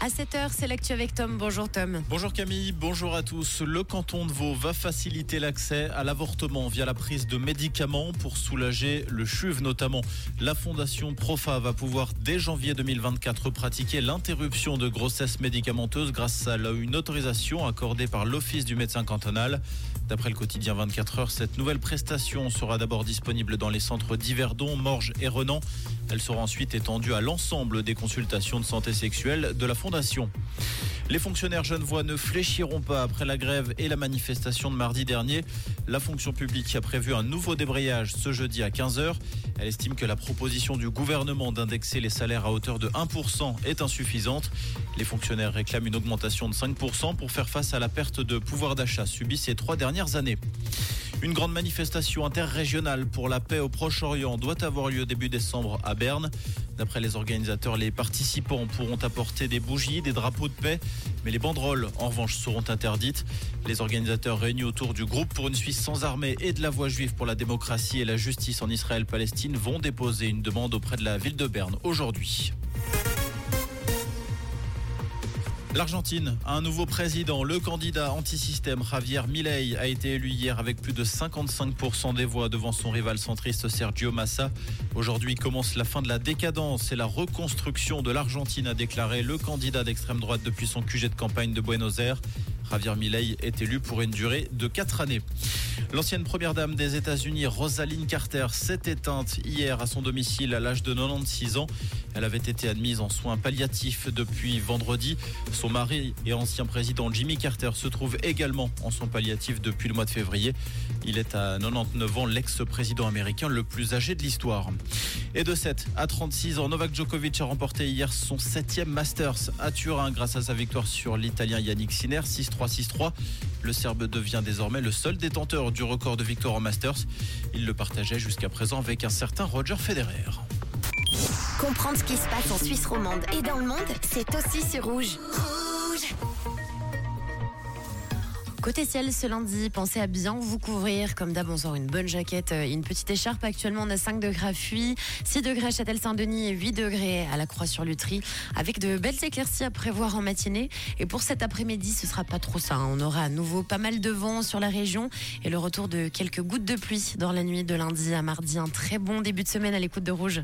À 7h, c'est l'actu avec Tom. Bonjour Tom. Bonjour Camille, bonjour à tous. Le canton de Vaud va faciliter l'accès à l'avortement via la prise de médicaments pour soulager le chuve notamment. La fondation Profa va pouvoir dès janvier 2024 pratiquer l'interruption de grossesse médicamenteuse grâce à une autorisation accordée par l'Office du médecin cantonal. D'après le quotidien 24 heures, cette nouvelle prestation sera d'abord disponible dans les centres d'Yverdon, Morges et Renan. Elle sera ensuite étendue à l'ensemble des consultations de santé sexuelle de la Fondation. Les fonctionnaires genevois ne fléchiront pas après la grève et la manifestation de mardi dernier. La fonction publique a prévu un nouveau débrayage ce jeudi à 15h. Elle estime que la proposition du gouvernement d'indexer les salaires à hauteur de 1% est insuffisante. Les fonctionnaires réclament une augmentation de 5% pour faire face à la perte de pouvoir d'achat subie ces trois dernières années. Une grande manifestation interrégionale pour la paix au Proche-Orient doit avoir lieu début décembre à Berne. D'après les organisateurs, les participants pourront apporter des bougies, des drapeaux de paix, mais les banderoles, en revanche, seront interdites. Les organisateurs réunis autour du groupe pour une Suisse sans armée et de la voix juive pour la démocratie et la justice en Israël-Palestine vont déposer une demande auprès de la ville de Berne aujourd'hui. L'Argentine a un nouveau président. Le candidat anti-système Javier Milei a été élu hier avec plus de 55% des voix devant son rival centriste Sergio Massa. Aujourd'hui commence la fin de la décadence et la reconstruction de l'Argentine, a déclaré le candidat d'extrême droite depuis son QG de campagne de Buenos Aires. Javier Milei est élu pour une durée de 4 années. L'ancienne première dame des États-Unis, Rosaline Carter, s'est éteinte hier à son domicile à l'âge de 96 ans. Elle avait été admise en soins palliatifs depuis vendredi. Son mari et ancien président Jimmy Carter se trouve également en soins palliatifs depuis le mois de février. Il est à 99 ans l'ex-président américain le plus âgé de l'histoire. Et de 7 à 36 ans, Novak Djokovic a remporté hier son septième Masters à Turin grâce à sa victoire sur l'Italien Yannick Sinner 6-3, 6-3. Le Serbe devient désormais le seul détenteur du record de victoire en Masters. Il le partageait jusqu'à présent avec un certain Roger Federer. Comprendre ce qui se passe en Suisse romande et dans le monde, c'est aussi sur. Rouge Côté ciel, ce lundi, pensez à bien vous couvrir. Comme d'hab, on une bonne jaquette et une petite écharpe. Actuellement, on a 5 degrés à Fuy, 6 degrés à Châtel-Saint-Denis et 8 degrés à la Croix-sur-Lutry, avec de belles éclaircies à prévoir en matinée. Et pour cet après-midi, ce sera pas trop ça. Hein. On aura à nouveau pas mal de vent sur la région et le retour de quelques gouttes de pluie dans la nuit de lundi à mardi. Un très bon début de semaine à l'écoute de Rouge.